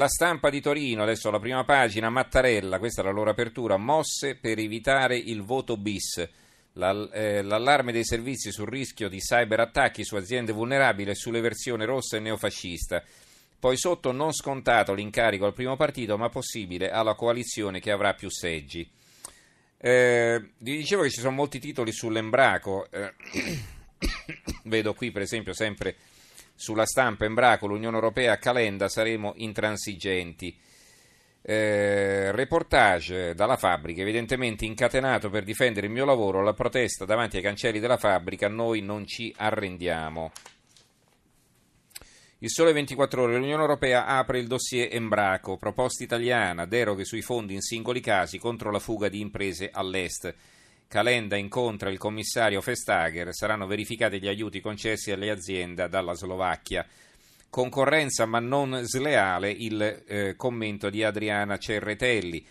La stampa di Torino, adesso la prima pagina, Mattarella, questa è la loro apertura, mosse per evitare il voto bis. Eh, l'allarme dei servizi sul rischio di cyberattacchi su aziende vulnerabili e sulle versioni rossa e neofascista. Poi sotto non scontato l'incarico al primo partito, ma possibile alla coalizione che avrà più seggi. Eh, vi dicevo che ci sono molti titoli sull'embraco. Eh, vedo qui, per esempio, sempre sulla stampa Embraco, l'Unione Europea, Calenda, saremo intransigenti. Eh, reportage dalla fabbrica, evidentemente incatenato per difendere il mio lavoro, la protesta davanti ai cancelli della fabbrica, noi non ci arrendiamo. Il Sole 24 Ore, l'Unione Europea apre il dossier Embraco, proposta italiana, deroghe sui fondi in singoli casi contro la fuga di imprese all'est. Calenda incontra il commissario Vestager, saranno verificati gli aiuti concessi alle aziende dalla Slovacchia. Concorrenza ma non sleale il eh, commento di Adriana Cerretelli.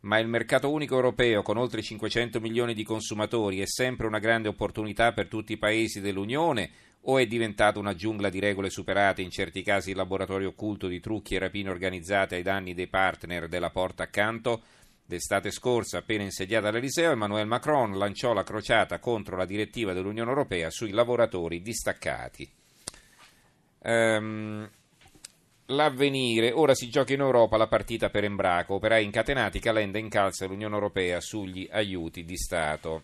Ma il mercato unico europeo con oltre 500 milioni di consumatori è sempre una grande opportunità per tutti i paesi dell'Unione o è diventato una giungla di regole superate, in certi casi il laboratorio occulto di trucchi e rapine organizzate ai danni dei partner della porta accanto? D'estate scorsa, appena insediata all'Eliseo, Emmanuel Macron lanciò la crociata contro la direttiva dell'Unione Europea sui lavoratori distaccati. Um, L'avvenire, ora si gioca in Europa la partita per Embraco, operai incatenati, Calenda incalza l'Unione Europea sugli aiuti di Stato.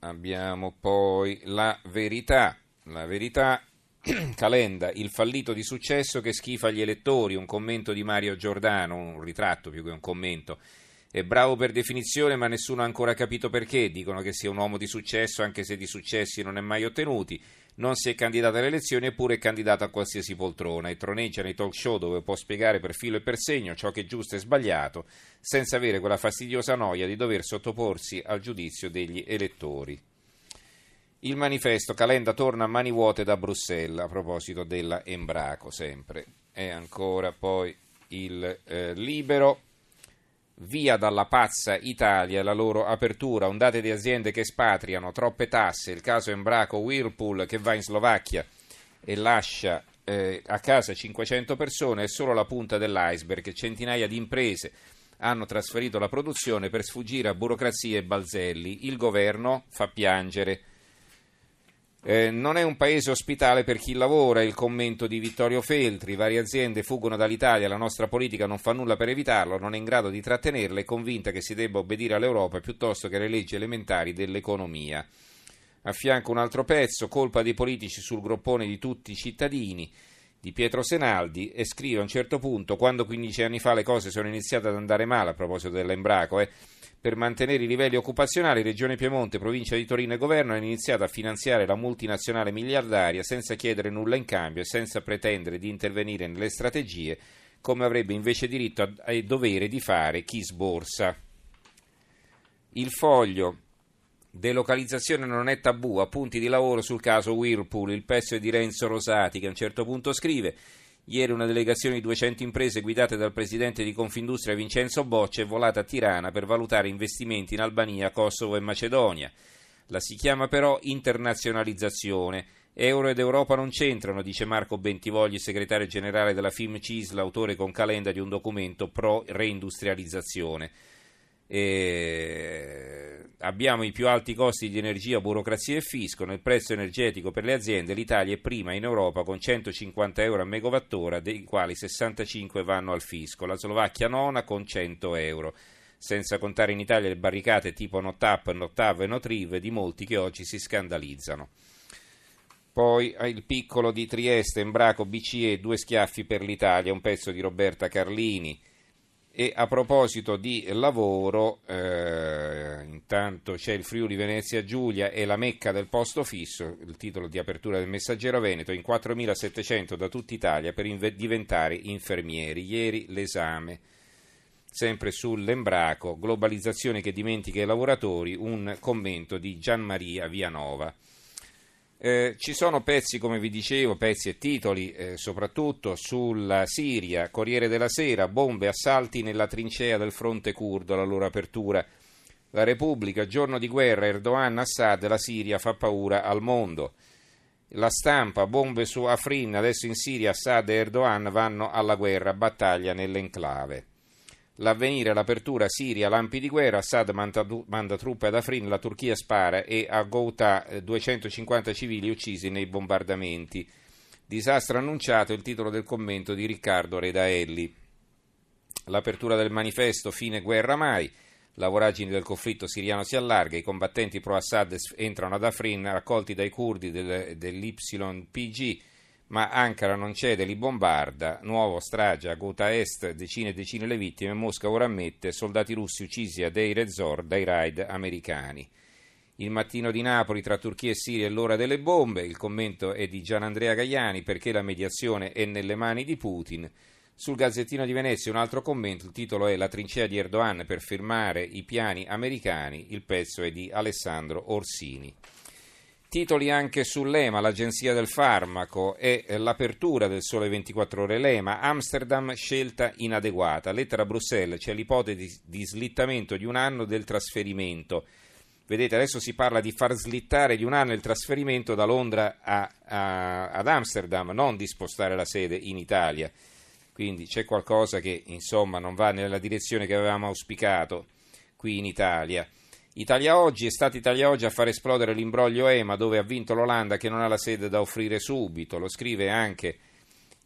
Abbiamo poi la verità, la verità Calenda, il fallito di successo che schifa gli elettori, un commento di Mario Giordano, un ritratto più che un commento. È bravo per definizione, ma nessuno ha ancora capito perché. Dicono che sia un uomo di successo, anche se di successi non è mai ottenuti. Non si è candidato alle elezioni, eppure è candidato a qualsiasi poltrona e troneggia nei talk show dove può spiegare per filo e per segno ciò che è giusto e sbagliato, senza avere quella fastidiosa noia di dover sottoporsi al giudizio degli elettori. Il manifesto Calenda torna a mani vuote da Bruxelles a proposito della Embraco, sempre. E ancora poi il eh, libero. Via dalla pazza Italia la loro apertura, ondate di aziende che spatriano, troppe tasse, il caso Embraco Whirlpool che va in Slovacchia e lascia eh, a casa 500 persone è solo la punta dell'iceberg, centinaia di imprese hanno trasferito la produzione per sfuggire a burocrazie e balzelli, il governo fa piangere. Eh, non è un paese ospitale per chi lavora, il commento di Vittorio Feltri, varie aziende fuggono dall'Italia, la nostra politica non fa nulla per evitarlo, non è in grado di trattenerle, è convinta che si debba obbedire all'Europa piuttosto che alle leggi elementari dell'economia. A fianco un altro pezzo, colpa dei politici sul groppone di tutti i cittadini, di Pietro Senaldi, e scrive a un certo punto, quando 15 anni fa le cose sono iniziate ad andare male, a proposito dell'Embraco, eh, per mantenere i livelli occupazionali, Regione Piemonte, Provincia di Torino e Governo hanno iniziato a finanziare la multinazionale miliardaria senza chiedere nulla in cambio e senza pretendere di intervenire nelle strategie, come avrebbe invece diritto e dovere di fare chi sborsa. Il foglio. Delocalizzazione non è tabù, appunti di lavoro sul caso Whirlpool, il pezzo è di Renzo Rosati che a un certo punto scrive Ieri una delegazione di 200 imprese guidate dal presidente di Confindustria Vincenzo Boccia è volata a Tirana per valutare investimenti in Albania, Kosovo e Macedonia. La si chiama però internazionalizzazione. Euro ed Europa non c'entrano, dice Marco Bentivogli, segretario generale della FIM CISL, autore con calenda di un documento pro reindustrializzazione. E abbiamo i più alti costi di energia, burocrazia e fisco. Nel prezzo energetico per le aziende l'Italia è prima in Europa con 150 euro a megawattora, dei quali 65 vanno al fisco. La Slovacchia nona con 100 euro. Senza contare in Italia le barricate tipo Notap, Notav e Notriv di molti che oggi si scandalizzano. Poi il piccolo di Trieste, Embraco, BCE, due schiaffi per l'Italia, un pezzo di Roberta Carlini. E a proposito di lavoro, eh, intanto c'è il Friuli Venezia Giulia e la Mecca del posto fisso, il titolo di apertura del Messaggero Veneto, in 4.700 da tutta Italia per inve- diventare infermieri. Ieri l'esame, sempre sull'Embraco, globalizzazione che dimentica i lavoratori, un commento di Gianmaria Vianova. Eh, ci sono pezzi, come vi dicevo, pezzi e titoli, eh, soprattutto sulla Siria, Corriere della Sera, bombe, assalti nella trincea del fronte curdo, la loro apertura. La Repubblica, giorno di guerra, Erdogan, Assad, la Siria fa paura al mondo. La stampa, bombe su Afrin, adesso in Siria Assad e Erdogan vanno alla guerra, battaglia nell'enclave. L'avvenire, l'apertura, Siria, lampi di guerra, Assad manda, manda truppe ad Afrin, la Turchia spara e a Ghouta 250 eh, civili uccisi nei bombardamenti. Disastro annunciato, il titolo del commento di Riccardo Redaelli. L'apertura del manifesto, fine guerra mai. La voragine del conflitto siriano si allarga, i combattenti pro-Assad entrano ad Afrin raccolti dai curdi del, dell'YPG ma Ankara non cede, li bombarda, nuovo strage a Ghouta Est, decine e decine le vittime, Mosca ora ammette soldati russi uccisi a Deir ez-Zor dai raid americani. Il mattino di Napoli tra Turchia e Siria è l'ora delle bombe, il commento è di Gianandrea Gaiani perché la mediazione è nelle mani di Putin. Sul Gazzettino di Venezia un altro commento, il titolo è La trincea di Erdogan per firmare i piani americani, il pezzo è di Alessandro Orsini. Titoli anche sull'EMA, l'agenzia del farmaco e l'apertura del Sole 24 Ore. L'EMA, Amsterdam, scelta inadeguata. Lettera a Bruxelles, c'è l'ipotesi di slittamento di un anno del trasferimento. Vedete, adesso si parla di far slittare di un anno il trasferimento da Londra a, a, ad Amsterdam, non di spostare la sede in Italia. Quindi c'è qualcosa che insomma non va nella direzione che avevamo auspicato qui in Italia. Italia Oggi è stata Italia Oggi a far esplodere l'imbroglio EMA dove ha vinto l'Olanda che non ha la sede da offrire subito, lo scrive anche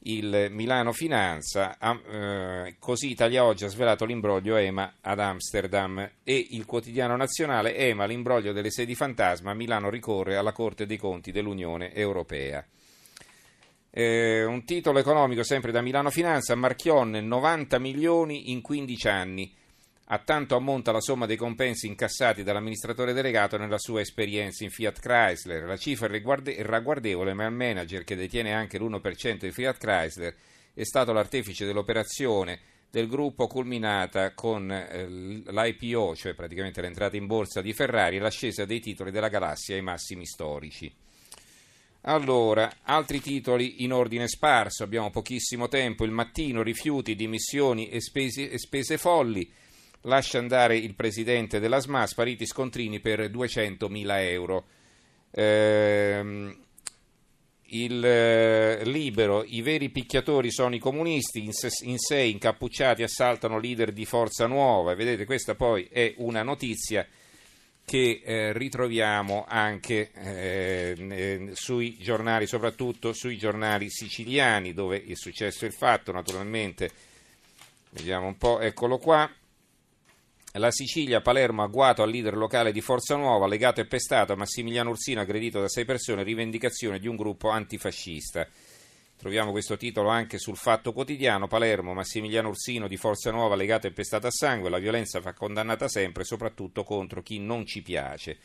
il Milano Finanza, eh, così Italia Oggi ha svelato l'imbroglio EMA ad Amsterdam e il quotidiano nazionale EMA, l'imbroglio delle sedi fantasma, Milano ricorre alla Corte dei Conti dell'Unione Europea. Eh, un titolo economico sempre da Milano Finanza, Marchionne 90 milioni in 15 anni. A tanto ammonta la somma dei compensi incassati dall'amministratore delegato nella sua esperienza in Fiat Chrysler. La cifra è ragguardevole, ma il manager, che detiene anche l'1% di Fiat Chrysler, è stato l'artefice dell'operazione del gruppo culminata con eh, l'IPO, cioè praticamente l'entrata in borsa di Ferrari e l'ascesa dei titoli della galassia ai massimi storici. Allora, altri titoli in ordine sparso, abbiamo pochissimo tempo. Il mattino, rifiuti, dimissioni e spese, e spese folli. Lascia andare il presidente della SMA, spariti scontrini per 200.000 euro. Ehm, il eh, libero, i veri picchiatori sono i comunisti, in, se, in sei incappucciati assaltano leader di Forza Nuova. Vedete, questa poi è una notizia che eh, ritroviamo anche eh, sui giornali, soprattutto sui giornali siciliani, dove è successo il fatto, naturalmente. Vediamo un po', eccolo qua. La Sicilia, Palermo, agguato al leader locale di Forza Nuova, legato e pestato a Massimiliano Ursino, aggredito da sei persone, rivendicazione di un gruppo antifascista. Troviamo questo titolo anche sul Fatto Quotidiano. Palermo, Massimiliano Ursino di Forza Nuova, legato e pestato a sangue. La violenza fa condannata sempre, soprattutto contro chi non ci piace.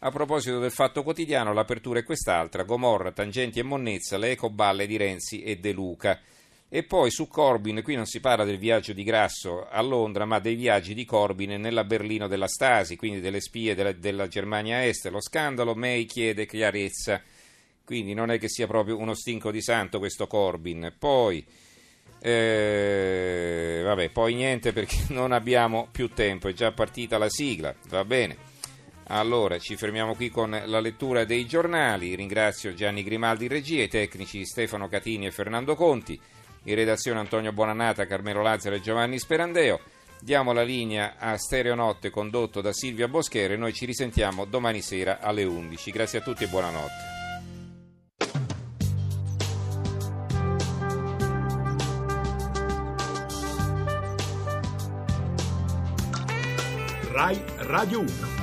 A proposito del Fatto Quotidiano, l'apertura è quest'altra. Gomorra, Tangenti e Monnezza, le ecoballe di Renzi e De Luca. E poi su Corbyn, qui non si parla del viaggio di Grasso a Londra, ma dei viaggi di Corbyn nella Berlino della Stasi, quindi delle spie della, della Germania Est. Lo scandalo, May chiede chiarezza, quindi non è che sia proprio uno stinco di santo questo Corbyn. Poi, eh, vabbè, poi niente perché non abbiamo più tempo, è già partita la sigla, va bene. Allora, ci fermiamo qui con la lettura dei giornali. Ringrazio Gianni Grimaldi regia, i tecnici Stefano Catini e Fernando Conti. In redazione Antonio Buonannata, Carmelo Lazzaro e Giovanni Sperandeo. Diamo la linea a Stereo Notte condotto da Silvia Boschere. Noi ci risentiamo domani sera alle 11. Grazie a tutti e buonanotte. RAI Radio 1